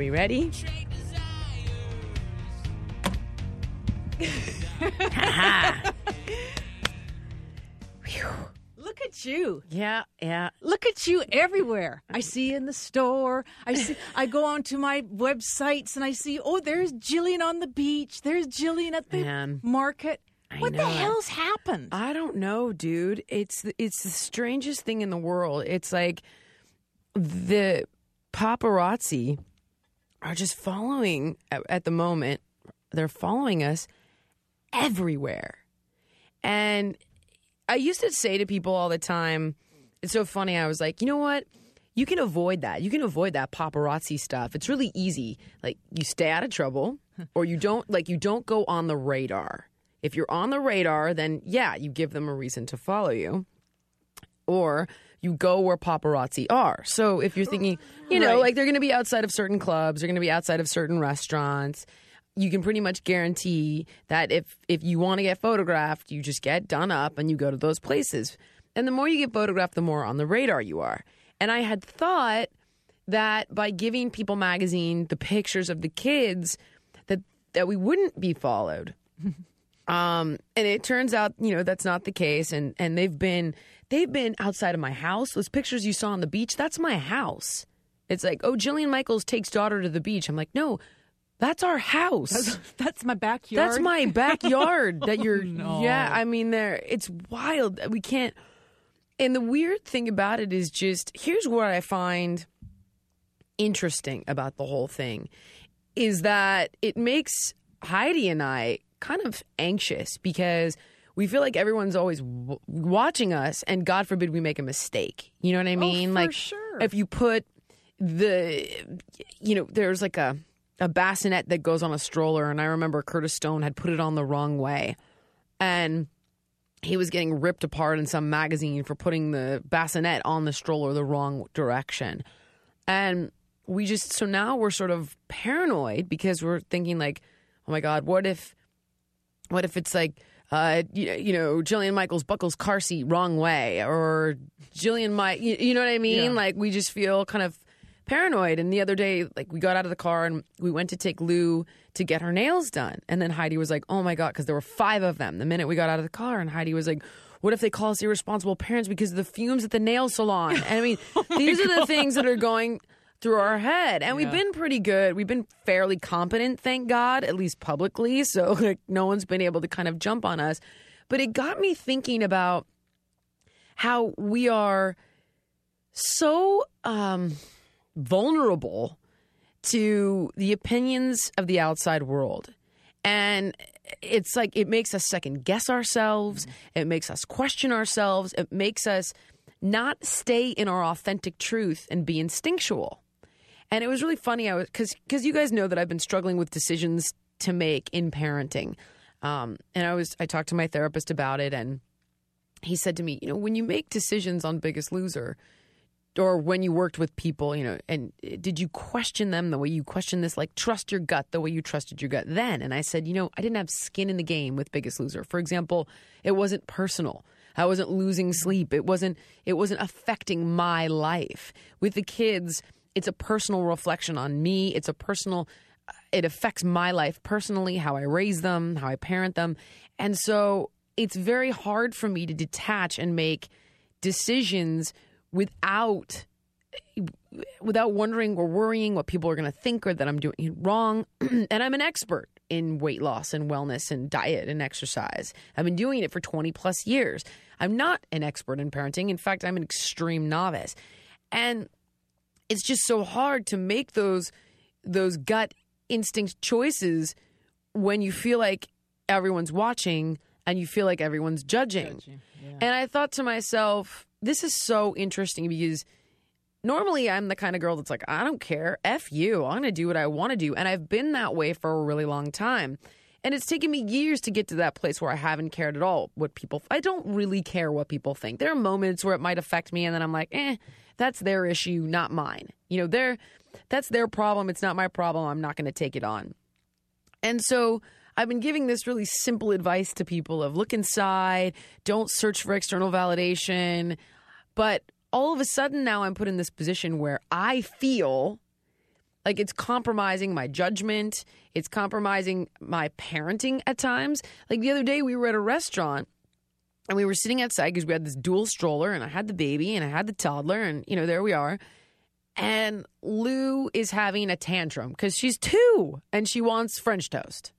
We ready? Look at you. Yeah, yeah. Look at you everywhere. I see you in the store. I see I go onto my websites and I see, oh, there's Jillian on the beach. There's Jillian at the Man. market. I what the hell's happened? I don't know, dude. It's the- it's the strangest thing in the world. It's like the paparazzi are just following at, at the moment. They're following us everywhere. And I used to say to people all the time, it's so funny. I was like, you know what? You can avoid that. You can avoid that paparazzi stuff. It's really easy. Like you stay out of trouble or you don't like you don't go on the radar. If you're on the radar, then yeah, you give them a reason to follow you. Or you go where paparazzi are. So if you're thinking, you know, Right. like they're going to be outside of certain clubs, they're going to be outside of certain restaurants, you can pretty much guarantee that if if you want to get photographed, you just get done up and you go to those places. And the more you get photographed, the more on the radar you are. And I had thought that by giving People magazine the pictures of the kids that that we wouldn't be followed. Um, and it turns out, you know, that's not the case. And and they've been they've been outside of my house. Those pictures you saw on the beach, that's my house. It's like, oh, Jillian Michaels takes daughter to the beach. I'm like, no, that's our house. That's my backyard. That's my backyard that you're no. Yeah, I mean there it's wild. We can't and the weird thing about it is just here's what I find interesting about the whole thing is that it makes Heidi and I kind of anxious because we feel like everyone's always w- watching us and god forbid we make a mistake. You know what I oh, mean? for like sure. if you put the you know there's like a a bassinet that goes on a stroller and I remember Curtis Stone had put it on the wrong way and he was getting ripped apart in some magazine for putting the bassinet on the stroller the wrong direction. And we just so now we're sort of paranoid because we're thinking like, oh my god, what if what if it's like uh, you, you know, Jillian Michaels buckles car seat wrong way, or Jillian Mike, you, you know what I mean? Yeah. Like we just feel kind of paranoid. And the other day, like we got out of the car and we went to take Lou to get her nails done, and then Heidi was like, "Oh my god," because there were five of them the minute we got out of the car, and Heidi was like. What if they call us irresponsible parents because of the fumes at the nail salon? And I mean, these are the things that are going through our head. And we've been pretty good. We've been fairly competent, thank God, at least publicly. So like no one's been able to kind of jump on us. But it got me thinking about how we are so um, vulnerable to the opinions of the outside world. And it's like it makes us second guess ourselves. It makes us question ourselves. It makes us not stay in our authentic truth and be instinctual. And it was really funny. I was because because you guys know that I've been struggling with decisions to make in parenting, um, and I was I talked to my therapist about it, and he said to me, you know, when you make decisions on Biggest Loser, or when you worked with people, you know, and did you question them the way you question this, like trust your gut the way you trusted your gut then? And I said, you know, I didn't have skin in the game with Biggest Loser. For example, it wasn't personal. I wasn't losing sleep. It wasn't. It wasn't affecting my life. With the kids, it's a personal reflection on me. It's a personal. Uh, it affects my life personally, how I raise them, how I parent them, and so it's very hard for me to detach and make decisions without without wondering or worrying what people are going to think or that I'm doing it wrong. and I'm an expert in weight loss and wellness and diet and exercise. I've been doing it for 20 plus years. I'm not an expert in parenting. In fact, I'm an extreme novice. And it's just so hard to make those those gut instinct choices when you feel like everyone's watching and you feel like everyone's judging. And I thought to myself, this is so interesting because normally I'm the kind of girl that's like, I don't care. F you. I'm going to do what I want to do. And I've been that way for a really long time. And it's taken me years to get to that place where I haven't cared at all what people. I don't really care what people think. There are moments where it might affect me, and then I'm like, eh, that's their issue, not mine. You know, their that's their problem. It's not my problem. I'm not going to take it on. And so I've been giving this really simple advice to people of look inside, don't search for external validation. But all of a sudden now I'm put in this position where I feel like it's compromising my judgment, it's compromising my parenting at times. Like the other day we were at a restaurant and we were sitting outside because we had this dual stroller and I had the baby and I had the toddler and you know there we are. And Lou is having a tantrum because she's two and she wants French toast.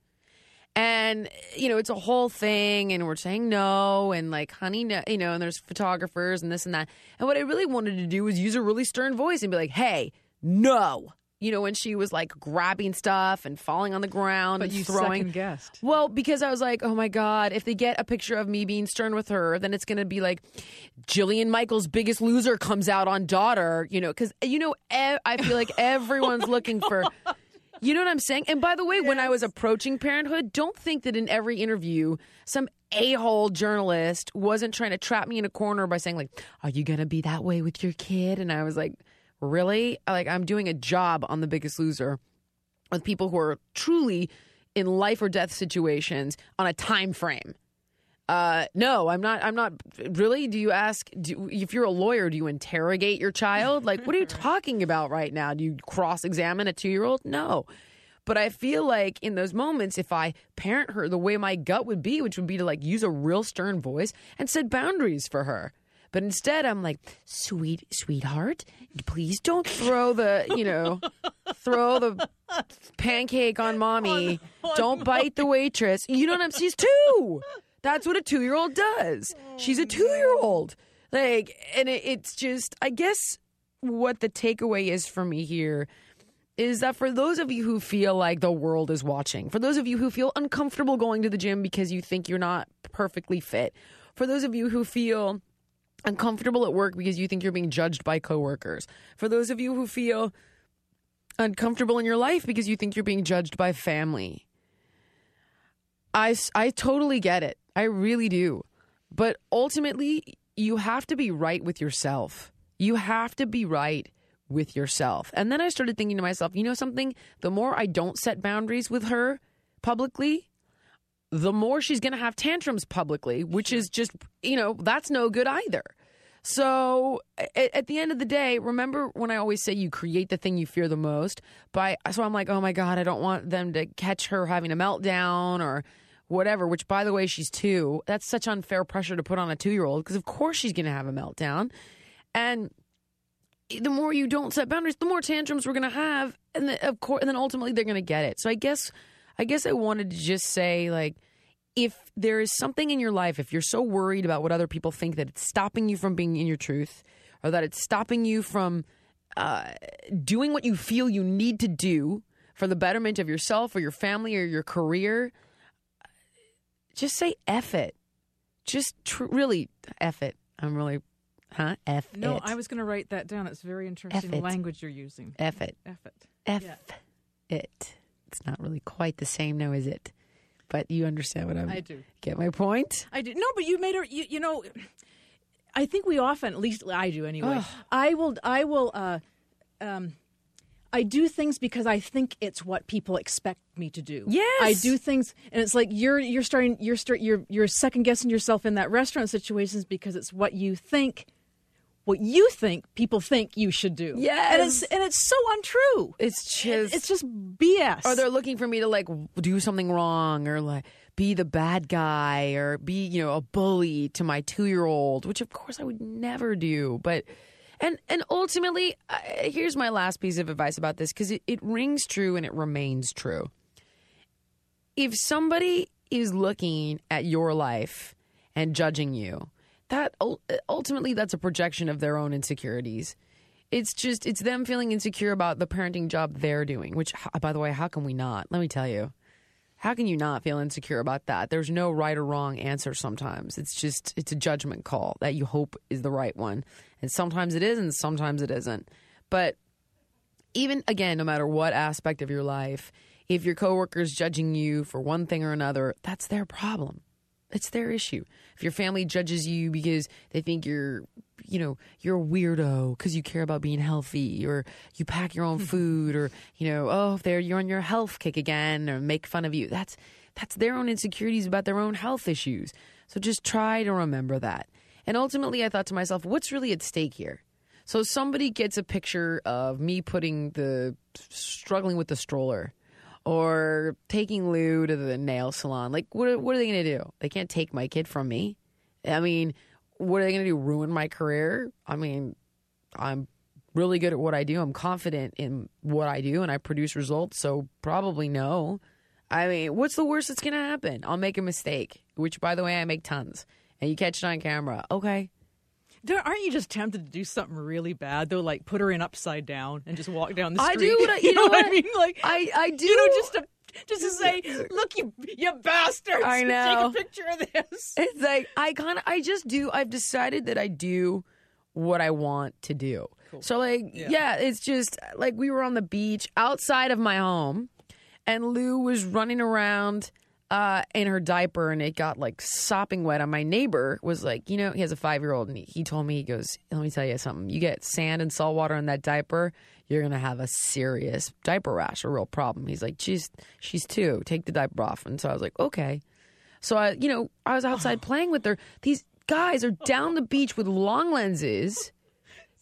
And, you know, it's a whole thing, and we're saying no, and like, honey, no, you know, and there's photographers and this and that. And what I really wanted to do was use a really stern voice and be like, hey, no. You know, when she was like grabbing stuff and falling on the ground But and you throwing. second guessed. Well, because I was like, oh my God, if they get a picture of me being stern with her, then it's going to be like Jillian Michaels' biggest loser comes out on daughter, you know, because, you know, I feel like everyone's looking for. Oh you know what I'm saying? And by the way, when I was approaching parenthood, don't think that in every interview, some a hole journalist wasn't trying to trap me in a corner by saying, like, are you going to be that way with your kid? And I was like, really? Like, I'm doing a job on The Biggest Loser with people who are truly in life or death situations on a time frame. Uh, no, I'm not. I'm not. Really? Do you ask? Do, if you're a lawyer, do you interrogate your child? Like, what are you talking about right now? Do you cross examine a two year old? No. But I feel like in those moments, if I parent her the way my gut would be, which would be to like use a real stern voice and set boundaries for her. But instead, I'm like, sweet, sweetheart, please don't throw the, you know, throw the pancake on mommy. don't bite the waitress. You know what I'm saying? She's two. That's what a two year old does. She's a two year old. Like, and it, it's just, I guess what the takeaway is for me here is that for those of you who feel like the world is watching, for those of you who feel uncomfortable going to the gym because you think you're not perfectly fit, for those of you who feel uncomfortable at work because you think you're being judged by coworkers, for those of you who feel uncomfortable in your life because you think you're being judged by family. I, I totally get it. I really do. But ultimately, you have to be right with yourself. You have to be right with yourself. And then I started thinking to myself, you know something? The more I don't set boundaries with her publicly, the more she's going to have tantrums publicly, which is just, you know, that's no good either. So at, at the end of the day, remember when I always say you create the thing you fear the most? By so I'm like, oh my god, I don't want them to catch her having a meltdown or whatever. Which, by the way, she's two. That's such unfair pressure to put on a two year old because of course she's going to have a meltdown, and the more you don't set boundaries, the more tantrums we're going to have, and the, of course, and then ultimately they're going to get it. So I guess, I guess I wanted to just say like if there is something in your life, if you're so worried about what other people think that it's stopping you from being in your truth, or that it's stopping you from uh, doing what you feel you need to do for the betterment of yourself or your family or your career, just say F it. Just tr- really F it. I'm really, Huh? F it. No, it. I was going to write that down. It's very interesting language you're using. F it. F it. F Yeah. it. It's not really quite the same now, is it? But you understand what I'm. I do. Get my point? I do. No, but you made her. You, you know, I think we often, at least I do anyway. I will. I will. Uh, um, I do things because I think it's what people expect me to do. Yes. I do things, and it's like you're you're starting you're start you're you're second guessing yourself in that restaurant situations because it's what you think, what you think people think you should do. Yes. and it's and it's so untrue. It's just. It's just BS. or they're looking for me to like do something wrong or like be the bad guy or be you know a bully to my two year old which of course i would never do but and and ultimately uh, here's my last piece of advice about this because it, it rings true and it remains true if somebody is looking at your life and judging you that ultimately that's a projection of their own insecurities. It's just it's them feeling insecure about the parenting job they're doing which by the way how can we not? Let me tell you. How can you not feel insecure about that? There's no right or wrong answer sometimes. It's just it's a judgment call that you hope is the right one. And sometimes it is and sometimes it isn't. But even again no matter what aspect of your life if your coworker's judging you for one thing or another that's their problem it's their issue. If your family judges you because they think you're, you know, you're a weirdo because you care about being healthy, or you pack your own hmm. food, or you know, oh, if they're you're on your health kick again, or make fun of you. That's that's their own insecurities about their own health issues. So just try to remember that. And ultimately, I thought to myself, what's really at stake here? So somebody gets a picture of me putting the struggling with the stroller or taking Lou to the nail salon. Like, what what are they going to do? They can't take my kid from me. I mean, what are they going to do? Ruin my career? I mean, I'm really good at what I do. I'm confident in what I do, and I produce results. So probably no. I mean, what's the worst that's going to happen? I'll make a mistake, which, by the way, I make tons, and you catch it on camera. Okay. There, aren't you just tempted to do something really bad though, like put her in upside down and just walk down the street. I do what I- you know what I mean? Like I I do. you know, just to just to say, look, you you bastards! I know. Take a picture of this. It's like I kind of I just do. I've decided that I do what I want to do. So like yeah. it's just like we were on the beach outside of my home, and Lou was running around uh, in her diaper, and it got like sopping wet. And my neighbor was like, you know, he has a five year old, and he, he told me he goes, let me tell you something. You get sand and salt water in that diaper. You're gonna have a serious diaper rash, a real problem. He's like, she's she's two. Take the diaper off. And so I was like, okay. So I, you know, I was outside playing with her. These guys are down the beach with long lenses,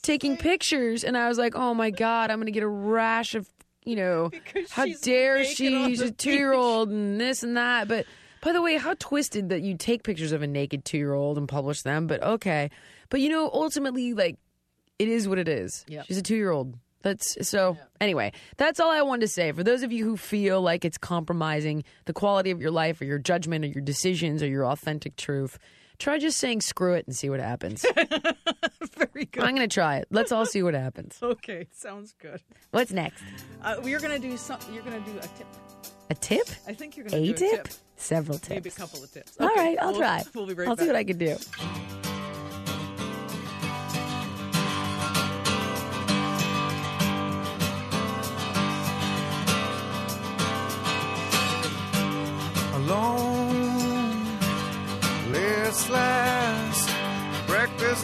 taking pictures, and I was like, "Oh my god, I'm gonna get a rash of, you know, Because how dare she? She's a two year old and this and that." But by the way, how twisted that you take pictures of a naked two year old and publish them. But okay, but you know, ultimately, like, it is what it is. Yep. She's a two year old. That's so. Anyway, that's all I wanted to say. For those of you who feel like it's compromising the quality of your life, or your judgment, or your decisions, or your authentic truth, try just saying "screw it" and see what happens. Very good. I'm going to try it. Let's all see what happens. Okay, sounds good. What's next? Uh, we're gonna do something. You're gonna do a tip. A tip? I think you're gonna do tip? a tip. Several tips. Maybe a couple of tips. All Okay, right, I'll we'll- try. We'll be right I'll back. see what I can do.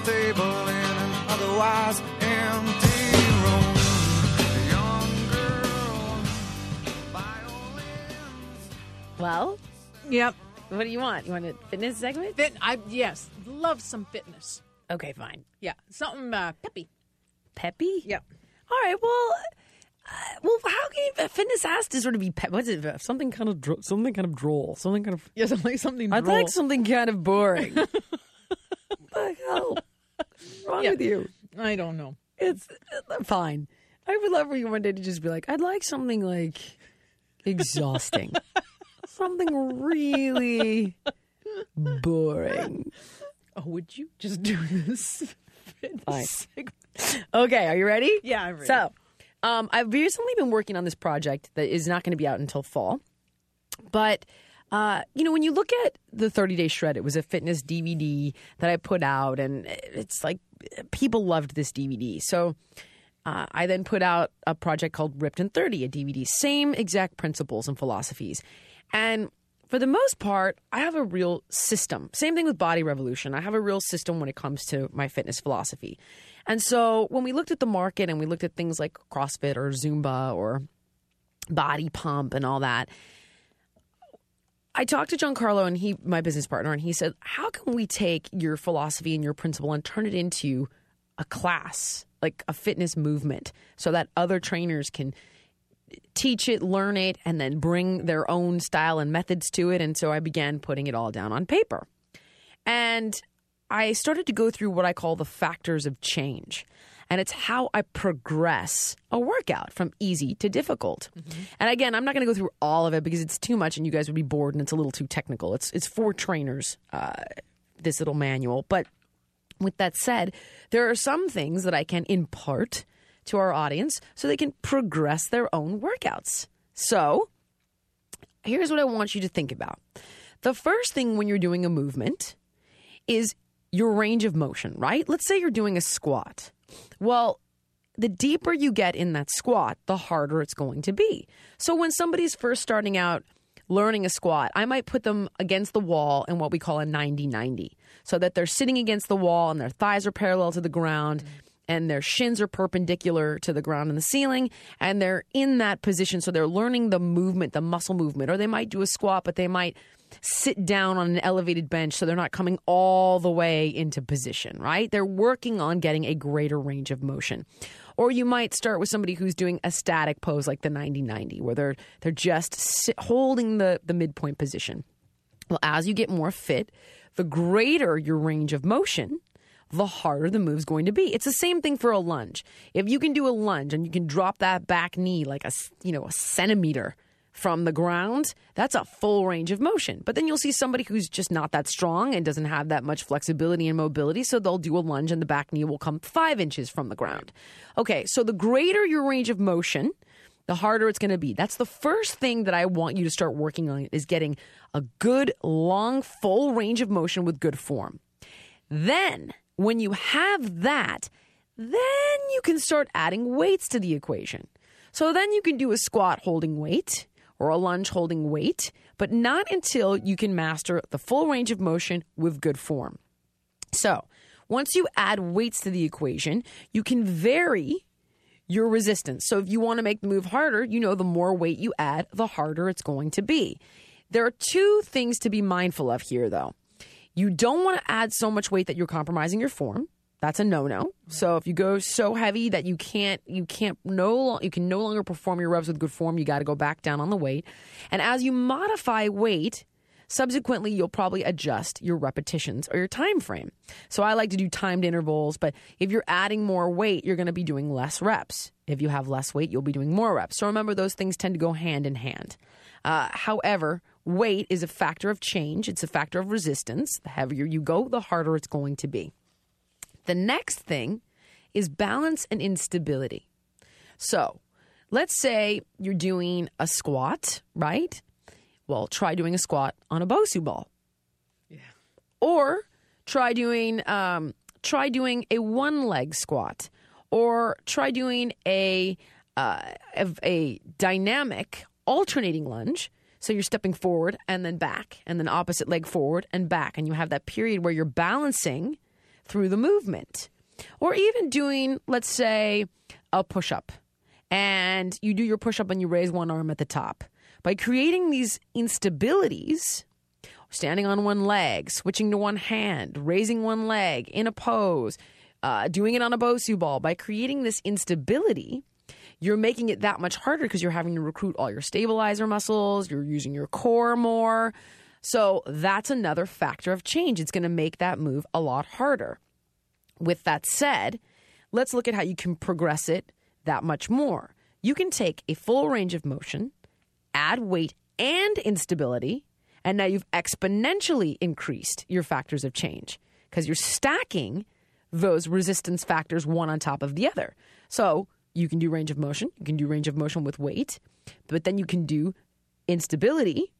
Breakfast table in an otherwise empty room. A young girl, violins. Well, Yep. what do you want? You want a fitness segment? Fit. I yes, love some fitness. Okay, fine. Yeah, something uh, peppy. Peppy? Yep. All right. Well, uh, well, how can you, fitness has to sort of be pe- what's it? uh, Something kind of dro- something kind of droll. Something kind of. Yes, like something. I'd droll. like something kind of boring. what the hell? Wrong Yeah. with you? I don't know. It's uh, fine. I would love for you one day to just be like, I'd like something like exhausting, something really boring. Oh, would you just do this? Fine. Okay, are you ready? Yeah, I'm ready. So, um, I've recently been working on this project that is not going to be out until fall. But, uh, you know, when you look at the 30 Day Shred, it was a fitness DVD that I put out, and it's like people loved this DVD. So uh, I then put out a project called Ripped in 30, a DVD, same exact principles and philosophies. And for the most part, I have a real system. Same thing with Body Revolution. I have a real system when it comes to my fitness philosophy. And so when we looked at the market and we looked at things like CrossFit or Zumba or body pump and all that, I talked to Giancarlo and he, my business partner, and he said, "How can we take your philosophy and your principle and turn it into a class, like a fitness movement, so that other trainers can teach it, learn it, and then bring their own style and methods to it?" And so I began putting it all down on paper, and I started to go through what I call the factors of change. And it's how I progress a workout from easy to difficult. And again, I'm not going to go through all of it because it's too much and you guys would be bored and it's a little too technical. It's it's for trainers, uh, this little manual. But with that said, there are some things that I can impart to our audience so they can progress their own workouts. So, here's what I want you to think about. The first thing when you're doing a movement is your range of motion, right? Let's say you're doing a squat. Well, the deeper you get in that squat, the harder it's going to be. So when somebody's first starting out learning a squat, I might put them against the wall in what we call a 90 90, so that they're sitting against the wall and their thighs are parallel to the ground and their shins are perpendicular to the ground and the ceiling and they're in that position so they're learning the movement the muscle movement or they might do a squat but they might sit down on an elevated bench so they're not coming all the way into position right they're working on getting a greater range of motion or you might start with somebody who's doing a static pose like the 90-90 where they're they're just sit, holding the the midpoint position well as you get more fit the greater your range of motion the harder the move's going to be. It's the same thing for a lunge. If you can do a lunge and you can drop that back knee like a, you know, a centimeter from the ground, that's a full range of motion. But then you'll see somebody who's just not that strong and doesn't have that much flexibility and mobility, so they'll do a lunge and the back knee will come 5 inches from the ground. Okay, so the greater your range of motion, the harder it's going to be. That's the first thing that I want you to start working on is getting a good long full range of motion with good form. Then, when you have that, then you can start adding weights to the equation. So then you can do a squat holding weight or a lunge holding weight, but not until you can master the full range of motion with good form. So, once you add weights to the equation, you can vary your resistance. So, if you want to make the move harder, you know the more weight you add, the harder it's going to be. There are two things to be mindful of here, though. You don't want to add so much weight that you're compromising your form. That's a no-no. So if you go so heavy that you can't you can't no you can no longer perform your reps with good form, you got to go back down on the weight. And as you modify weight, subsequently you'll probably adjust your repetitions or your time frame. So I like to do timed intervals, but if you're adding more weight, you're going to be doing less reps. If you have less weight, you'll be doing more reps. So remember those things tend to go hand in hand. Uh, however, weight is a factor of change. It's a factor of resistance. The heavier you go, the harder it's going to be. The next thing is balance and instability. So let's say you're doing a squat, right? Well, try doing a squat on a Bosu ball. Yeah. Or try doing um, try doing a one leg squat, or try doing a uh, a, a dynamic alternating lunge. So you're stepping forward and then back, and then opposite leg forward and back, and you have that period where you're balancing through the movement. Or even doing, let's say, a push up, and you do your push up and you raise one arm at the top. By creating these instabilities, standing on one leg, switching to one hand, raising one leg in a pose, uh, doing it on a Bosu ball, by creating this instability, you're making it that much harder because you're having to recruit all your stabilizer muscles, you're using your core more. So that's another factor of change. It's going to make that move a lot harder. With that said, let's look at how you can progress it that much more. You can take a full range of motion, add weight and instability, and now you've exponentially increased your factors of change because you're stacking those resistance factors one on top of the other. So you can do range of motion, you can do range of motion with weight, but then you can do instability,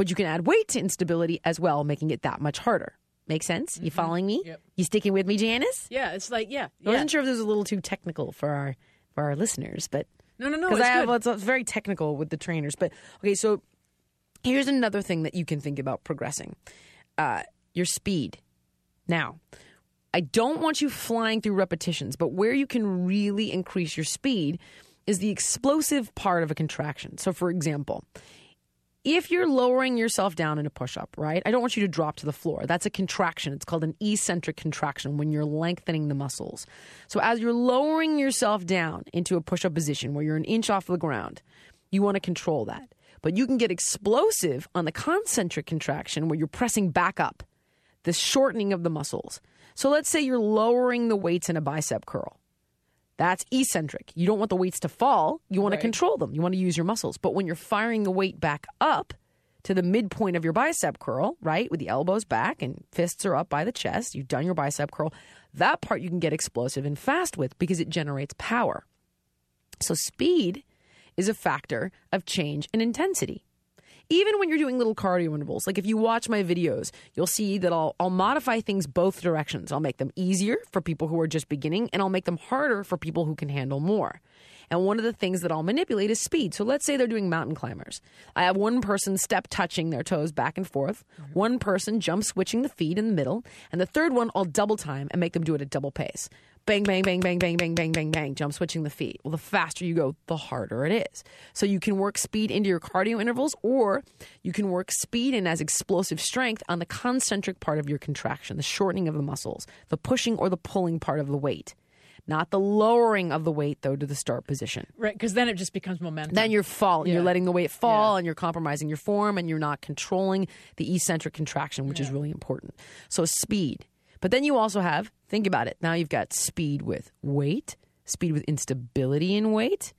but you can add weight to instability as well, making it that much harder. Make sense? You following me? Yep. You sticking with me, Janice? Yeah, it's like yeah. I wasn't sure if this was a little too technical for our for our listeners, but No, no, no. because I have good. it's, it's very technical with the trainers. But okay, so here's another thing that you can think about progressing: uh, your speed. Now, I don't want you flying through repetitions, but where you can really increase your speed is the explosive part of a contraction. So, for example, if you're lowering yourself down in a push up, right? I don't want you to drop to the floor. That's a contraction. It's called an eccentric contraction when you're lengthening the muscles. So as you're lowering yourself down into a push up position where you're an inch off the ground, you want to control that. But you can get explosive on the concentric contraction where you're pressing back up, the shortening of the muscles. So let's say you're lowering the weights in a bicep curl. That's eccentric. You don't want the weights to fall. You want to control them. You want to use your muscles. But when you're firing the weight back up to the midpoint of your bicep curl, right, with the elbows back and fists are up by the chest, you've done your bicep curl, that part you can get explosive and fast with because it generates power. So speed is a factor of change in intensity. Even when you're doing little cardio intervals, like if you watch my videos, you'll see that I'll, I'll modify things both directions. I'll make them easier for people who are just beginning, and I'll make them harder for people who can handle more. And one of the things that I'll manipulate is speed. So let's say they're doing mountain climbers. I have one person step touching their toes back and forth, mm-hmm. one person jump switching the feet in the middle, and the third one I'll double time and make them do it at double pace. Bang, bang, bang, bang, bang, bang, bang, bang, bang, jump switching the feet. Well, the faster you go, the harder it is. So you can work speed into your cardio intervals, or you can work speed in as explosive strength on the concentric part of your contraction, the shortening of the muscles, the pushing or the pulling part of the weight. Not the lowering of the weight, though, to the start position. right because then it just becomes momentum. Then you're falling. You're letting the weight fall Yeah. and you're compromising your form and you're not controlling the eccentric contraction, which is really important. So, speed. But then you also have, think about it. Now you've got speed with weight, speed with instability in weight.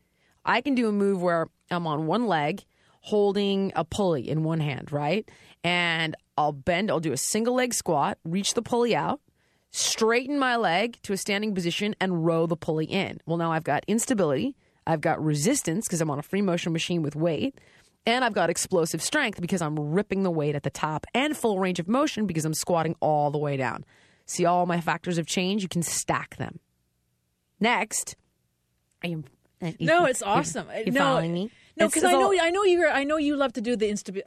I can do a move where I'm on one leg holding a pulley in one hand, right? And I'll bend, I'll do a single leg squat, reach the pulley out, straighten my leg to a standing position and row the pulley in. Well, now I've got instability, I've got resistance because I'm on a free motion machine with weight, and I've got explosive strength because I'm ripping the weight at the top and full range of motion because I'm squatting all the way down. See all my factors of change? You can stack them. Next, are you, uh, you- no, it's you- awesome. You no, following me? No, because I know all- I know you I know you love to do the insta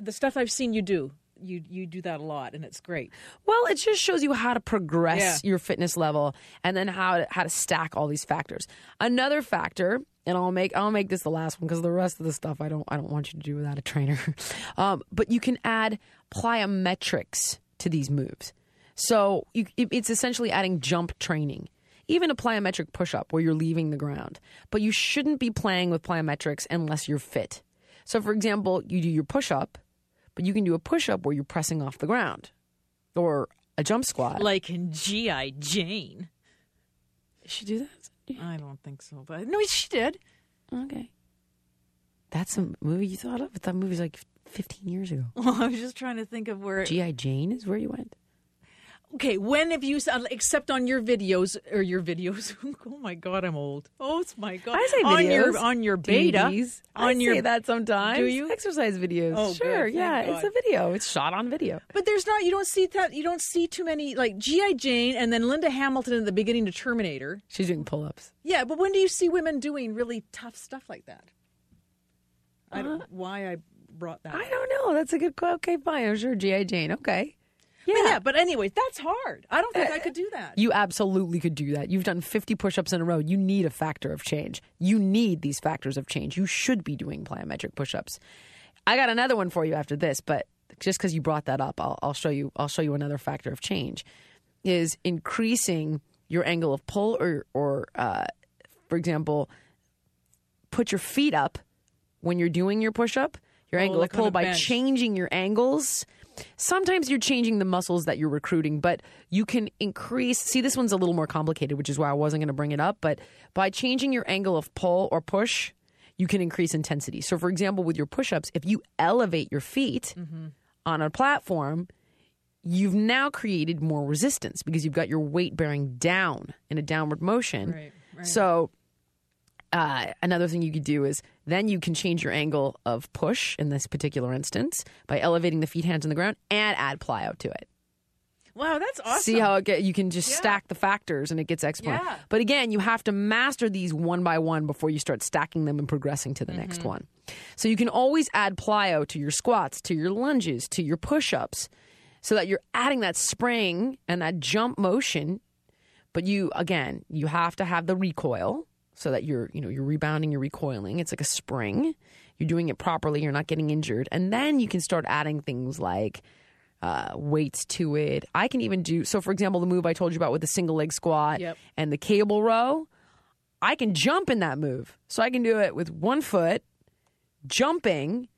the stuff I've seen you do. You you do that a lot, and it's great. Well, it just shows you how to progress Yeah. your fitness level and then how to, how to stack all these factors. Another factor, and I'll make I'll make this the last one because the rest of the stuff I don't I don't want you to do without a trainer. Um, but you can add plyometrics to these moves. So you, it- it's essentially adding jump training. Even a plyometric push up where you're leaving the ground. But you shouldn't be playing with plyometrics unless you're fit. So, for example, you do your push up, but you can do a push up where you're pressing off the ground or a jump squat. Like in GI Jane. Did she do that? I don't think so, but no, she did. Okay. That's a movie you thought of? That movie's like 15 years ago. Well, I was just trying to think of where. G.I. Jane is where you went? Okay, when have you uh, except on your videos or your videos? oh my god, I'm old. Oh, it's my god. I say videos. on your on your beta. DVDs. I On your say that sometimes. Do you? Exercise videos. Oh, sure. good. Yeah, Thank it's a video. It's shot on video. But there's not. You don't see that. You don't see too many like GI Jane and then Linda Hamilton at the beginning to Terminator. She's doing pull ups. Yeah, but when do you see women doing really tough stuff like that? I don't why I brought that. I up. don't know. That's a good quote. Okay, fine. I'm sure G.I. Jane. Okay. But yeah, but anyways, that's hard. I don't think I could do that. You absolutely could do that. You've done 50 push ups in a row. You need a factor of change. You need these factors of change. You should be doing plyometric push ups. I got another one for you after this, but just because you brought that up, I'll, I'll show you. I'll show you another factor of change is increasing your angle of pull, or, or uh, for example, put your feet up when you're doing your push up. Your angle of pull by bench. changing your angles. Sometimes you're changing the muscles that you're recruiting, but you can increase. See, this one's a little more complicated, which is why I wasn't going to bring it up. But by changing your angle of pull or push, you can increase intensity. So, for example, with your push ups, if you elevate your feet Mm-hmm. on a platform, you've now created more resistance because you've got your weight bearing down in a downward motion. Right, right. So, uh, another thing you could do is then you can change your angle of push in this particular instance by elevating the feet, hands on the ground, and add plyo to it. Wow, that's awesome. See how it get, you can just Yeah. stack the factors and it gets exponent. Yeah. But again, you have to master these one by one before you start stacking them and progressing to the Mm-hmm. next one. So you can always add plyo to your squats, to your lunges, to your push-ups so that you're adding that spring and that jump motion, but you again, you have to have the recoil so that you're, you know, you're rebounding, you're recoiling. It's like a spring. You're doing it properly, you're not getting injured. And then you can start adding things like uh, weights to it. I can even do so. For example, the move I told you about with the single leg squat Yep. and the cable row, I can jump in that move. So I can do it with one foot, jumping,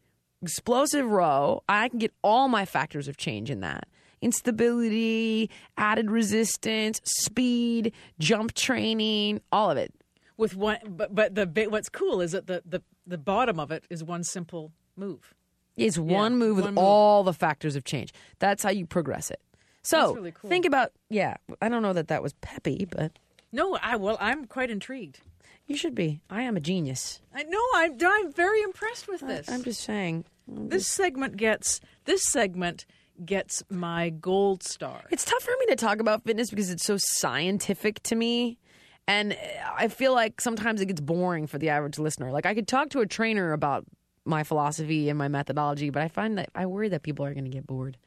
explosive row. I can get all my factors of change in that. Instability, added resistance, speed, jump training, all of it. With one, but but the what's cool is that the the the bottom of it is one simple move. It's one move with one move. all the factors of change. That's how you progress it. So really cool. think about yeah. I don't know that that was peppy, but No, I well, I'm quite intrigued. you should be. I am a genius. I know I'm I'm very impressed with this. I'm just saying. this segment gets this segment gets my gold star. It's tough for me to talk about fitness because it's so scientific to me. And I feel like sometimes it gets boring for the average listener. Like I could talk to a trainer about my philosophy and my methodology, but I find that I worry that people are going to get bored.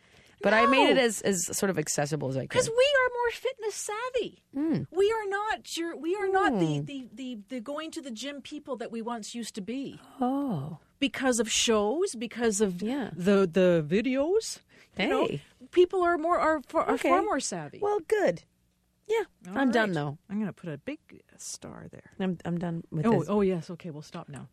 But I made it as, as sort of accessible as I could. Because we are more fitness savvy. Hmm. We are not your. We are not the, the, the, the going to the gym people that we once used to be. Oh, Because of shows, because of Yeah. the the videos. You know, Hey. people are more are, are Okay. far more savvy. well, good. Yeah, All I'm done though. I'm going to put a big uh, star there. I'm I'm done with Oh, this. oh yes. Okay, we'll stop now.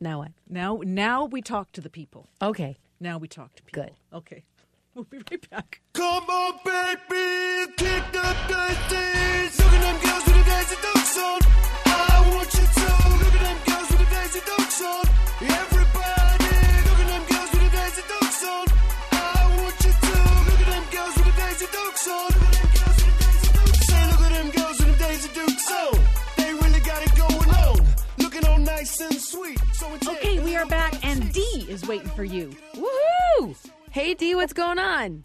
Now what? Now, now we talk to the people. Okay. Now we talk to people. Good. Okay. We'll be right back. Come on, baby, kick the daisies. Look at them girls with the daisy dukes on. I want you to look at them girls with the daisy dukes on. Everybody, nice and sweet. So intense. Okay, we are back, and D is waiting for you. Woohoo! Hey D, what's going on?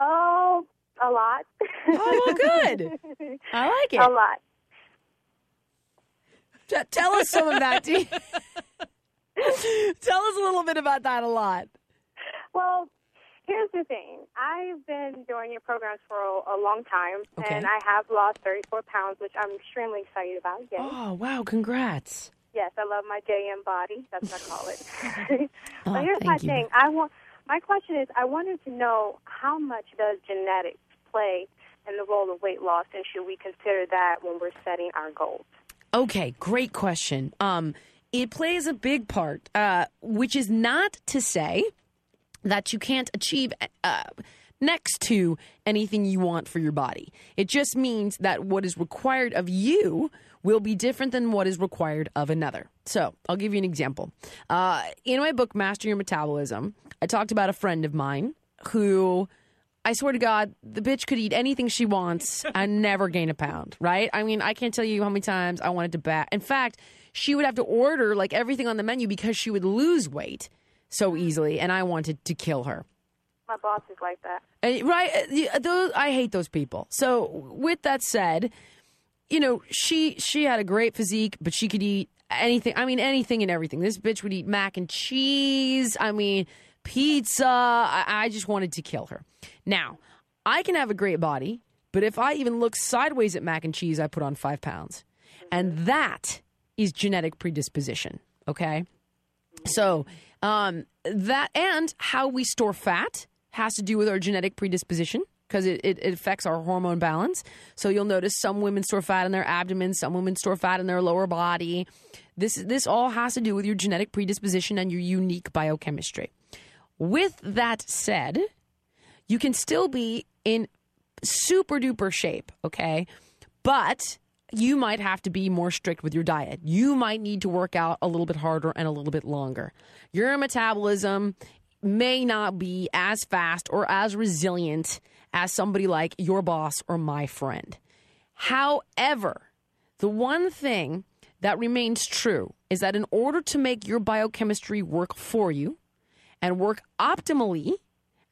Oh, a lot. Oh, well, good. I like it. a lot. T- tell us some of that, D. tell us a little bit about that a lot. Well, here's the thing. I've been doing your programs for a, a long time, Okay. and I have lost 34 pounds, which I'm extremely excited about. Yes, Oh, wow, congrats. Yes, I love my JM body. That's what I call it. Oh, but here's my you. thing. I want. My question is, I wanted to know how much does genetics play in the role of weight loss, and should we consider that when we're setting our goals? Okay, great question. Um, it plays a big part, uh, which is not to say that you can't achieve uh, next to anything you want for your body. It just means that what is required of you will be different than what is required of another. So, I'll give you an example. Uh, in my book, Master Your Metabolism, I talked about a friend of mine who. I swear to God, the bitch could eat anything she wants and never gain a pound, right? I mean, I can't tell you how many times I wanted to bat. In fact, she would have to order like everything on the menu because she would lose weight so easily, and I wanted to kill her. My boss is like that. And, right? uh, Those I hate those people. So, with that said, you know, she she had a great physique, but she could eat anything. I mean, anything and everything. This bitch would eat mac and cheese. I mean, pizza. I, I just wanted to kill her. Now, I can have a great body, but if I even look sideways at mac and cheese, I put on five pounds, and that is genetic predisposition. Okay. So um, that and how we store fat has to do with our genetic predisposition because it, it, it affects our hormone balance. So you'll notice some women store fat in their abdomen, some women store fat in their lower body. This this all has to do with your genetic predisposition and your unique biochemistry. With that said, you can still be in super duper shape, okay? But you might have to be more strict with your diet. You might need to work out a little bit harder and a little bit longer. Your metabolism may not be as fast or as resilient as somebody like your boss or my friend. However, the one thing that remains true is that in order to make your biochemistry work for you and work optimally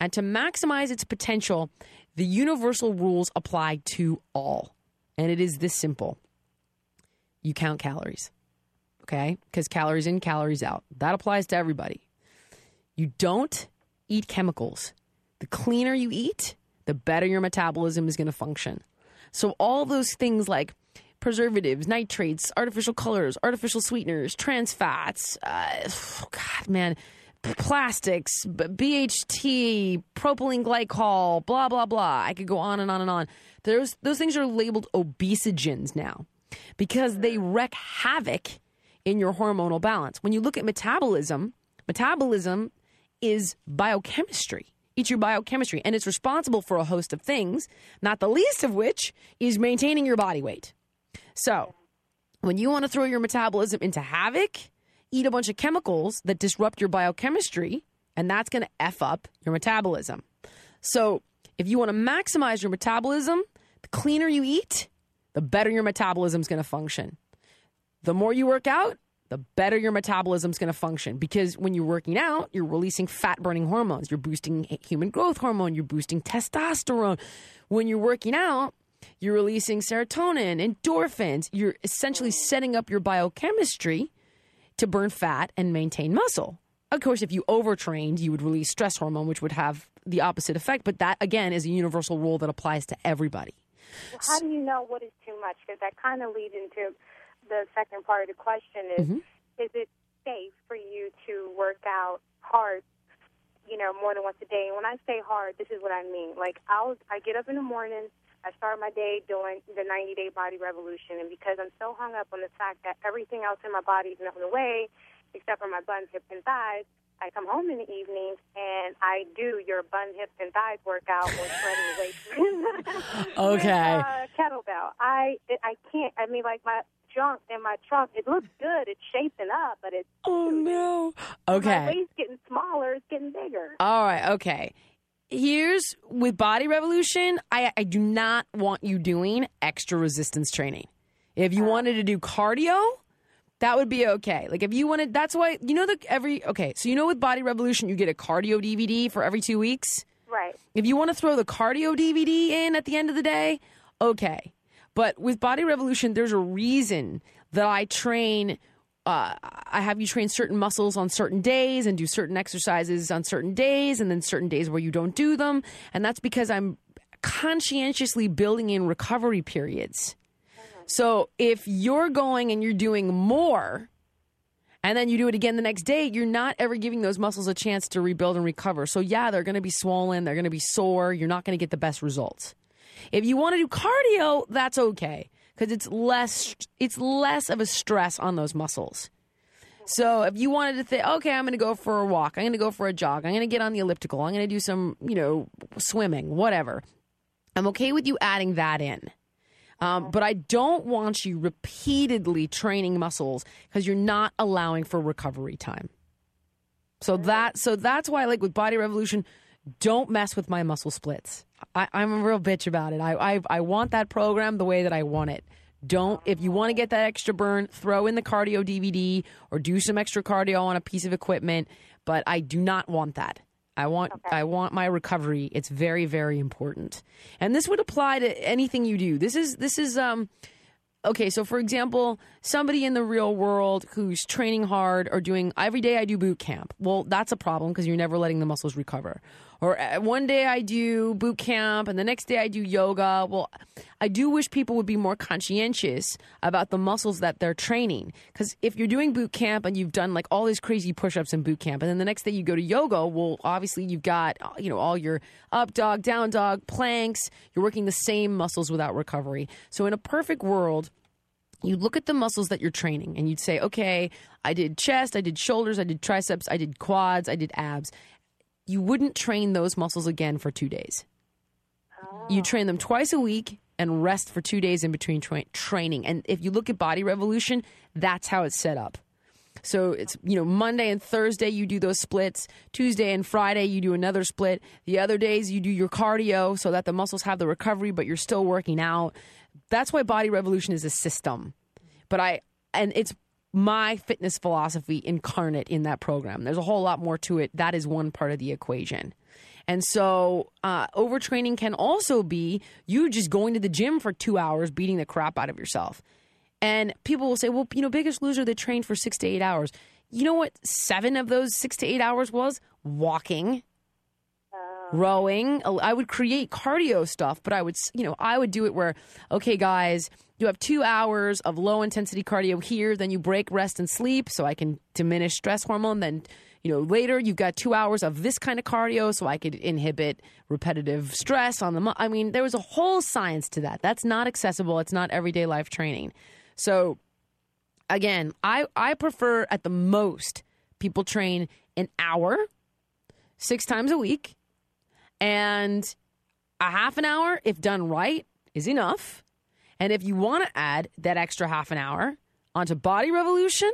and to maximize its potential, The universal rules apply to all. And it is this simple you count calories, okay? Because calories in, calories out. That applies to everybody. You don't eat chemicals. The cleaner you eat, the better your metabolism is going to function. So, all those things like preservatives, nitrates, artificial colors, artificial sweeteners, trans fats, uh, God, man, plastics, BHT, propylene glycol, blah, blah, blah. I could go on and on and on. Those, those things are labeled obesogens now because they wreak havoc in your hormonal balance. When you look at metabolism, metabolism is biochemistry. It's your biochemistry, and it's responsible for a host of things, not the least of which is maintaining your body weight. So, when you want to throw your metabolism into havoc, eat a bunch of chemicals that disrupt your biochemistry, and that's going to F up your metabolism. So, if you want to maximize your metabolism, the cleaner you eat, the better your metabolism is going to function. The more you work out, the better your metabolism is going to function because when you're working out, you're releasing fat burning hormones. You're boosting human growth hormone, you're boosting testosterone. When you're working out, you're releasing serotonin, endorphins. You're essentially setting up your biochemistry to burn fat and maintain muscle. Of course, if you overtrained, you would release stress hormone, which would have the opposite effect. But that, again, is a universal rule that applies to everybody. How do you know what is too much? Because that kind of leads into the second part of the question is, Mm-hmm. is it safe for you to work out hard, you know, more than once a day? And when I say hard, this is what I mean. Like, I'll, I get up in the morning, I start my day doing the 90 day body revolution, and because I'm so hung up on the fact that everything else in my body is melting away, except for my buns, hips, and thighs, I come home in the evenings and I do your bun, hips, and thighs workout or shredding weights. Okay. With, uh, kettlebell. I I can't. I mean, like my junk in my trunk. It looks good. It's shaping up, but it's Oh, no. Okay, my waist getting smaller. It's getting bigger. All right, okay. Here's with Body Revolution, I, I do not want you doing extra resistance training. If you uh-huh. wanted to do cardio, that would be okay. Like if you wanted, that's why, you know, the every, okay, so you know with Body Revolution, you get a cardio DVD for every two weeks? Right. If you want to throw the cardio DVD in at the end of the day, okay. But with Body Revolution, there's a reason that I train. Uh, I have you train certain muscles on certain days and do certain exercises on certain days, and then certain days where you don't do them. And that's because I'm conscientiously building in recovery periods. So if you're going and you're doing more, and then you do it again the next day, you're not ever giving those muscles a chance to rebuild and recover. So, yeah, they're going to be swollen, they're going to be sore, you're not going to get the best results. If you want to do cardio, that's okay because it's less it's less of a stress on those muscles. So if you wanted to think, okay, I'm going to go for a walk, I'm going to go for a jog, I'm going to get on the elliptical, I'm going to do some, you know, swimming, whatever. I'm okay with you adding that in. Um, but I don't want you repeatedly training muscles because you're not allowing for recovery time. So that so that's why like with Body Revolution, don't mess with my muscle splits. I, I'm a real bitch about it. I, I I want that program the way that I want it. Don't if you want to get that extra burn, throw in the cardio DVD or do some extra cardio on a piece of equipment. But I do not want that. I want I want my recovery. It's very very important. And this would apply to anything you do. This is this is um okay, so for example, somebody in the real world who's training hard or doing every day I do boot camp. Well, that's a problem because you're never letting the muscles recover. Or uh, one day I do boot camp and the next day I do yoga. Well, I do wish people would be more conscientious about the muscles that they're training. Because if you're doing boot camp and you've done like all these crazy push ups in boot camp, and then the next day you go to yoga, well, obviously you've got, uh, you know, all your up dog, down dog, planks. You're working the same muscles without recovery. So in a perfect world, you look at the muscles that you're training and you'd say, okay, I did chest, I did shoulders, I did triceps, I did quads, I did abs. You wouldn't train those muscles again for two days. You oh. train them twice a week and rest for two days in between tra- training. And if you look at Body Revolution, that's how it's set up. So it's you know Monday and Thursday you do those splits. Tuesday and Friday you do another split. The other days you do your cardio so that the muscles have the recovery, but you're still working out. That's why Body Revolution is a system. But I and it's my fitness philosophy incarnate in that program. There's a whole lot more to it. That is one part of the equation. And so, uh, overtraining can also be you just going to the gym for two hours, beating the crap out of yourself. And people will say, well, you know, Biggest Loser, they trained for six to eight hours. You know what? Seven of those six to eight hours was walking, rowing. I would create cardio stuff, but I would, you know, I would do it where, okay, guys, you have two hours of low intensity cardio here, then you break, rest, and sleep so I can diminish stress hormone. Then, you know, later you've got two hours of this kind of cardio so I could inhibit repetitive stress on the. mu- I mean, there was a whole science to that. That's not accessible. It's not everyday life training. So, again, I, I prefer at the most people train an hour six times a week and a half an hour if done right is enough and if you want to add that extra half an hour onto body revolution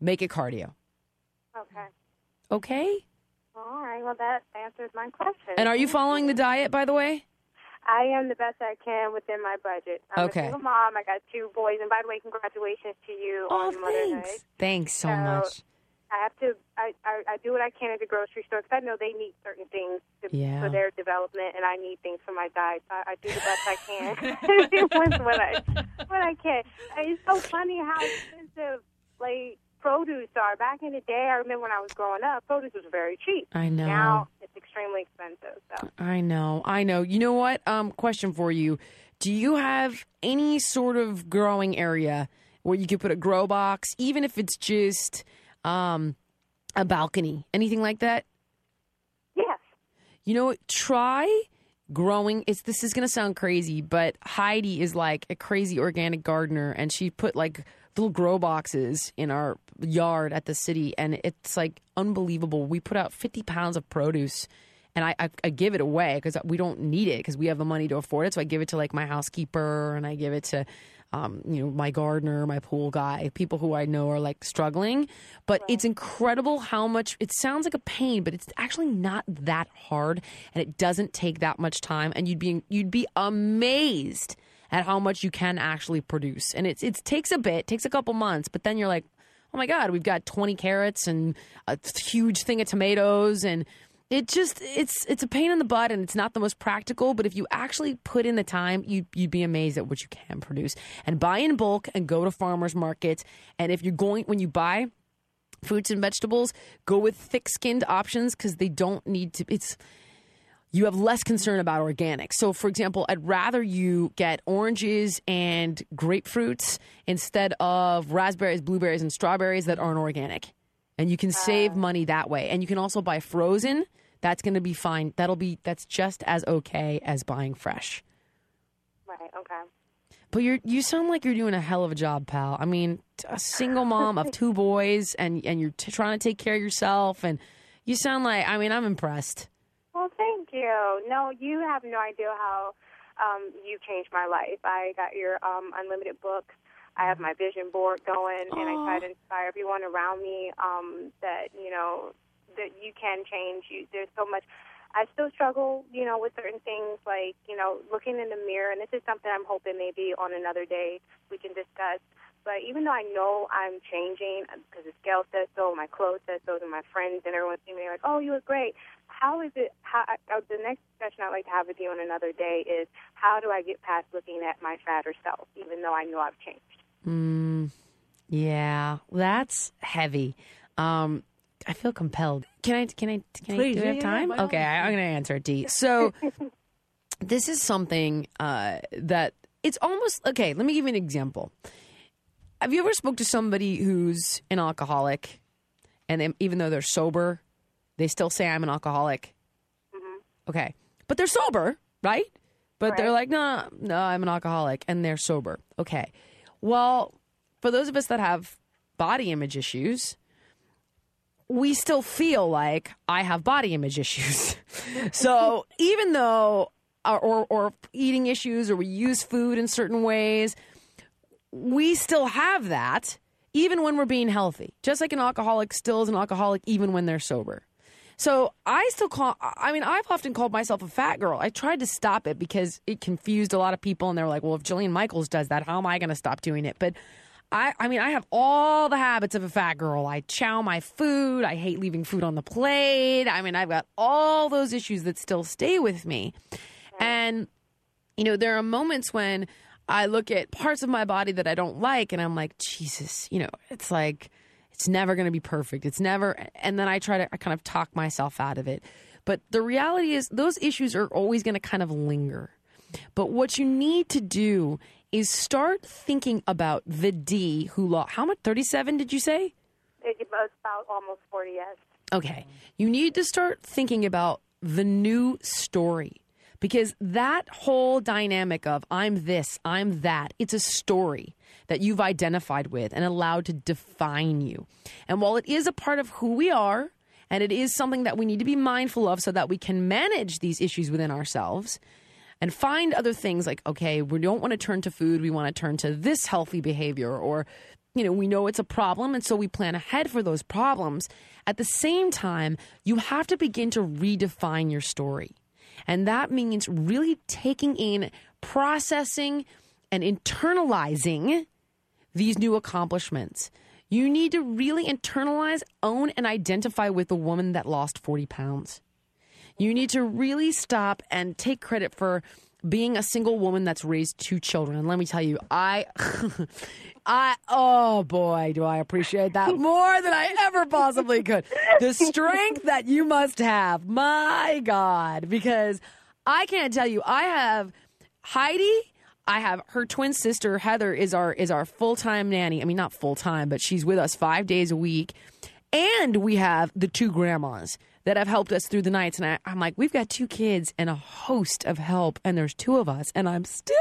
make it cardio Okay. okay All right. Well, that answers my question. and are you following the diet by the way I am the best I can within my budget. I'm Okay. a single mom. I got two boys, and by the way, congratulations to you oh on Mother's Day. thanks thanks so So, much I have to. I, I, I do what I can at the grocery store because I know they need certain things to, Yeah. for their development, and I need things for my diet. So I, I do the best I can with what I what I can. And It's so funny how expensive like produce are. Back in the day, I remember when I was growing up, produce was very cheap. i know Now it's extremely expensive. So I know, I know. You know what? Um, question for you: Do you have any sort of growing area where you could put a grow box, even if it's just um, a balcony, anything like that? yes, You know what? Try growing. It's this is gonna sound crazy, but Heidi is like a crazy organic gardener, and she put like little grow boxes in our yard at the city, and it's like unbelievable. We put out fifty pounds of produce. And I, I, I give it away because we don't need it because we have the money to afford it. So I give it to like my housekeeper and I give it to, um, you know, my gardener, my pool guy, people who I know are like struggling. But it's incredible how much it sounds like a pain, but it's actually not that hard, and it doesn't take that much time. And you'd be you'd be amazed at how much you can actually produce. And it's it takes a bit, takes a couple months, but then you're like, oh my god, we've got 20 carrots and a huge thing of tomatoes and it just it's it's a pain in the butt and it's not the most practical but if you actually put in the time you you'd be amazed at what you can produce and buy in bulk and go to farmers markets and if you're going when you buy fruits and vegetables go with thick skinned options because they don't need to it's you have less concern about organic. So, for example, I'd rather you get oranges and grapefruits instead of raspberries, blueberries, and strawberries that aren't organic. And you can save money that way. And you can also buy frozen. That's going to be fine. That'll be that's just as okay as buying fresh. right, okay. But you're you sound like you're doing a hell of a job, pal. I mean, a single mom of two boys, and and you're t- trying to take care of yourself, and you sound like I mean, I'm impressed. Well, thank you. No, you have no idea how um, you've changed my life. I got your um, unlimited book. I have my vision board going, and I try to inspire everyone around me um, that you know that you can change. You there's so much. I still struggle, you know, with certain things like you know looking in the mirror, and this is something I'm hoping maybe on another day we can discuss. But even though I know I'm changing because the scale says so, my clothes says so, and my friends and everyone seems like, "Oh, you look great." How is it? How uh, the next discussion I'd like to have with you on another day is how do I get past looking at my fatter self, even though I know I've changed? Yeah, that's heavy. Um, I feel compelled. Can I? Can I? Can Please, I? Do we have time? all okay, I, I'm going to answer it. D. So, this is something uh, that it's almost okay. Let me give you an example. Have you ever spoke to somebody who's an alcoholic, and they, even though they're sober, they still say I'm an alcoholic? Okay, but they're sober, right? But they're like, no, no, I'm an alcoholic, and they're sober. Okay, well, for those of us that have body image issues, we still feel like I have body image issues. so even though, or, or, or eating issues, or we use food in certain ways, we still have that even when we're being healthy. Just like an alcoholic still is an alcoholic even when they're sober. So I still call, I mean, I've often called myself a fat girl. I tried to stop it because it confused a lot of people and they were like, well, if Jillian Michaels does that, how am I going to stop doing it? But I, I mean, I have all the habits of a fat girl. I chow my food. I hate leaving food on the plate. I mean, I've got all those issues that still stay with me. And, you know, there are moments when I look at parts of my body that I don't like and I'm like, Jesus, you know, it's like, it's never going to be perfect. It's never, and then I try to I kind of talk myself out of it. But the reality is, those issues are always going to kind of linger. But what you need to do is start thinking about the D who lost. How much? 37, did you say? It was about almost 40 yes. Okay. You need to start thinking about the new story because that whole dynamic of I'm this, I'm that, it's a story that you've identified with and allowed to define you. And while it is a part of who we are, and it is something that we need to be mindful of so that we can manage these issues within ourselves and find other things like, okay, we don't want to turn to food, we want to turn to this healthy behavior, or, you know, we know it's a problem, and so we plan ahead for those problems. At the same time, you have to begin to redefine your story. And that means really taking in, processing, and internalizing these new accomplishments. You need to really internalize, own, and identify with the woman that lost 40 pounds. You need to really stop and take credit for being a single woman that's raised two children. And let me tell you, I, I, oh boy, do I appreciate that more than I ever possibly could. The strength that you must have, my God, because I can't tell you, I have Heidi. I have her twin sister Heather is our is our full time nanny. I mean, not full time, but she's with us five days a week. And we have the two grandmas that have helped us through the nights. And I, I'm like, we've got two kids and a host of help, and there's two of us, and I'm still.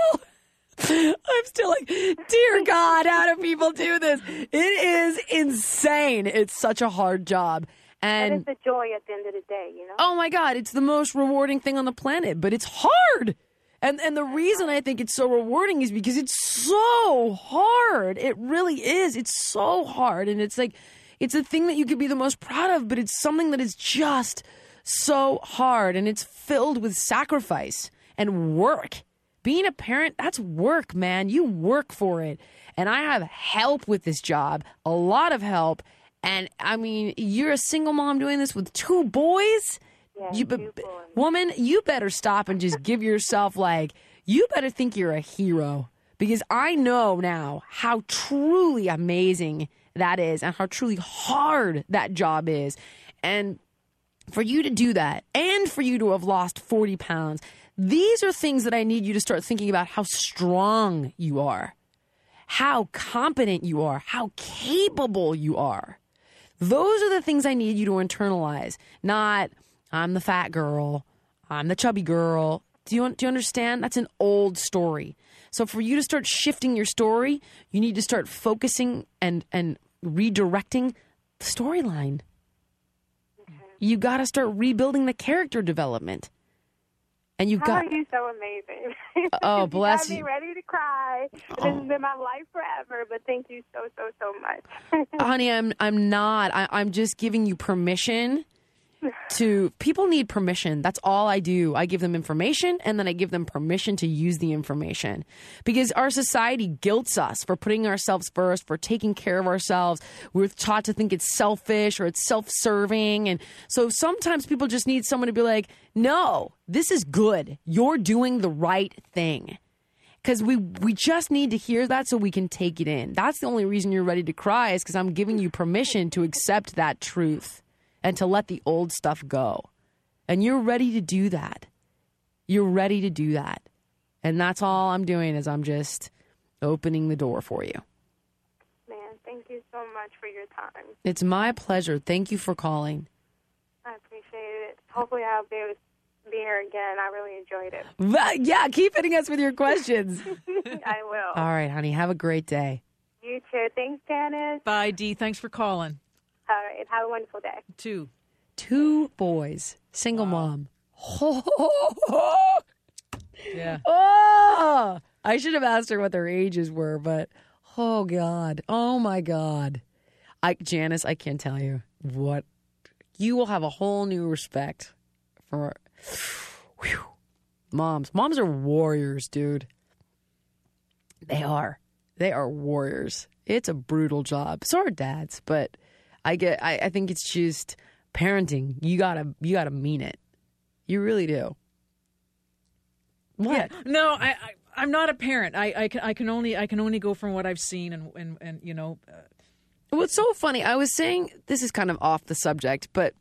I'm still like, dear God, how do people do this? It is insane. It's such a hard job. And it's a joy at the end of the day, you know? oh my God, it's the most rewarding thing on the planet, but it's hard. And and the reason I think it's so rewarding is because it's so hard. It really is. It's so hard. And it's like it's a thing that you could be the most proud of, but it's something that is just so hard and it's filled with sacrifice and work. Being a parent, that's work, man. You work for it. And I have help with this job, a lot of help. And I mean, you're a single mom doing this with two boys? Yeah, you, woman, you better stop and just give yourself like you better think you're a hero because I know now how truly amazing that is and how truly hard that job is. And for you to do that and for you to have lost 40 pounds, these are things that I need you to start thinking about how strong you are, how competent you are, how capable you are. Those are the things I need you to internalize, not I'm the fat girl, I'm the chubby girl. Do you, do you understand? That's an old story. So for you to start shifting your story, you need to start focusing and, and redirecting the storyline. You got to start rebuilding the character development. And you've How got are you so amazing? Oh, bless you. you. Ready to cry. This has been my life forever, but thank you so, so, so much. honey i'm i'm not I, i'm just giving you permission to people need permission. That's all i do. I give them information and then i give them permission to use the information. Because our society guilts us for putting ourselves first for taking care of ourselves. We're taught to think it's selfish or it's self-serving. And so sometimes people just need someone to be like no this is good. You're doing the right thing. Because we we just need to hear that so we can take it in. That's the only reason you're ready to cry is because I'm giving you permission to accept that truth and to let the old stuff go. And you're ready to do that. You're ready to do that. And that's all I'm doing is I'm just opening the door for you. Man, thank you so much for your time. It's my pleasure. Thank you for calling. I appreciate it. Hopefully, I'll be able to be here again. I really enjoyed it. Well, Yeah, keep hitting us with your questions. I will. all right, honey. Have a great day. You too. Thanks, Janice. Bye, Dee. Thanks for calling. All right. Have a wonderful day. Two. Two boys, single mom. Yeah. Oh, I should have asked her what their ages were, but oh god, oh my god, I Janice, I can't tell you what you will have a whole new respect for whew, moms. Moms are warriors, dude. They are. They are warriors. It's a brutal job. So are dads, but I get. I, I think it's just parenting. You gotta. You gotta mean it. You really do. What? No, I, I I'm not a parent. I, I can I can only I can only go from what I've seen and and, and you know. Uh, What's so funny, I was saying, this is kind of off the subject, but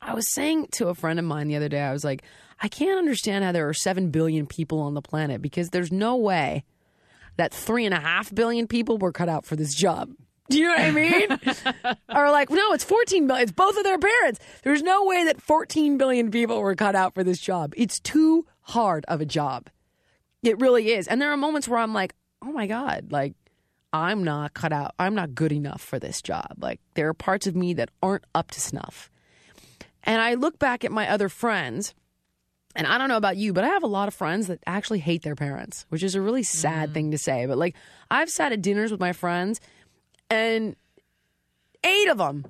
I was saying to a friend of mine the other day, I was like, I can't understand how there are 7 billion people on the planet because there's no way that three and a half billion people were cut out for this job. Do you know what I mean? or like, no, it's 14 billion. It's both of their parents. There's no way that 14 billion people were cut out for this job. It's too hard of a job. It really is. And there are moments where I'm like, oh my God, like, I'm not cut out. I'm not good enough for this job. Like, there are parts of me that aren't up to snuff. And I look back at my other friends, and I don't know about you, but I have a lot of friends that actually hate their parents, which is a really sad mm. thing to say. But like, I've sat at dinners with my friends, and eight of them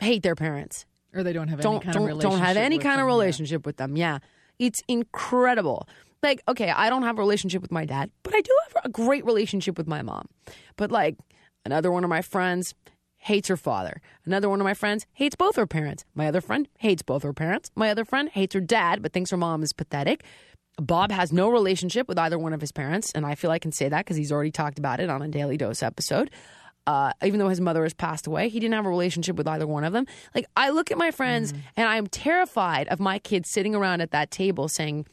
hate their parents or they don't have any don't kind don't of relationship. don't have any kind of yeah. relationship with them. Yeah, it's incredible. Like, okay, I don't have a relationship with my dad, but I do have a great relationship with my mom. But like, another one of my friends hates her father. Another one of my friends hates both her parents. My other friend hates both her parents. My other friend hates her dad, but thinks her mom is pathetic. Bob has no relationship with either one of his parents, and I feel I can say that because he's already talked about it on a Daily Dose episode. Uh, even though his mother has passed away, he didn't have a relationship with either one of them. Like, I look at my friends and I'm terrified of my kids sitting around at that table saying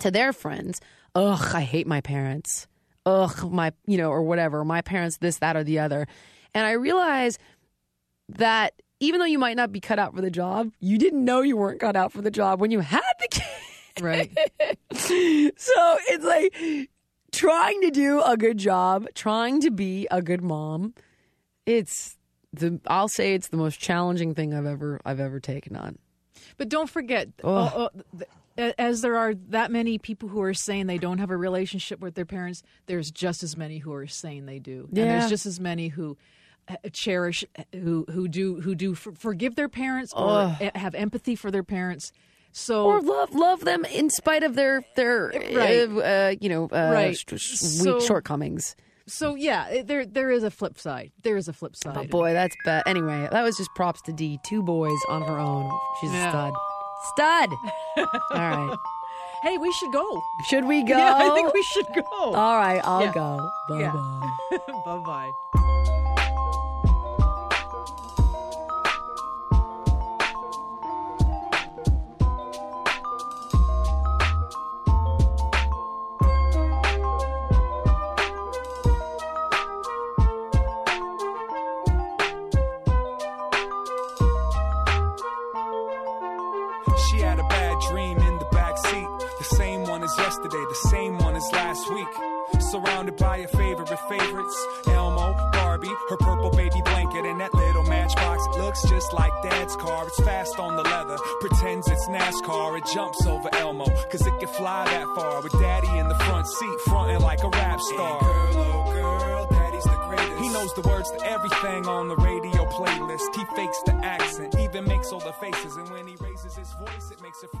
to their friends, Ugh, I hate my parents. Ugh, my, you know, or whatever, my parents, this, that, or the other. And I realize that even though you might not be cut out for the job, you didn't know you weren't cut out for the job when you had the kid. Right. so it's like trying to do a good job, trying to be a good mom. It's the I'll say it's the most challenging thing I've ever I've ever taken on. But don't forget, oh, oh, as there are that many people who are saying they don't have a relationship with their parents, there's just as many who are saying they do, and there's just as many who uh, cherish, uh, who who do who do forgive their parents or e- have empathy for their parents. So Or love love them in spite of their their Right. uh, uh, you know uh, Right. sh- sh- So- weak shortcomings. so yeah, there there is a flip side. There is a flip side. But boy, that's bad. Anyway, that was just props to D. Two boys on her own. She's Yeah. a stud. Stud. All right. Hey, we should go. Should we go? Yeah, I think we should go. All right, I'll Yeah. go. Bye bye. bye bye. Favorites Elmo, Barbie, her purple baby blanket, and that little matchbox. Looks just like dad's car. It's fast on the leather, pretends it's NASCAR. It jumps over Elmo, cause it can fly that far. With daddy in the front seat, fronting like a rap star. girl, oh girl, daddy's the greatest. He knows the words to everything on the radio playlist. He fakes the accent, even makes all the faces. And when he raises his voice, it makes her feel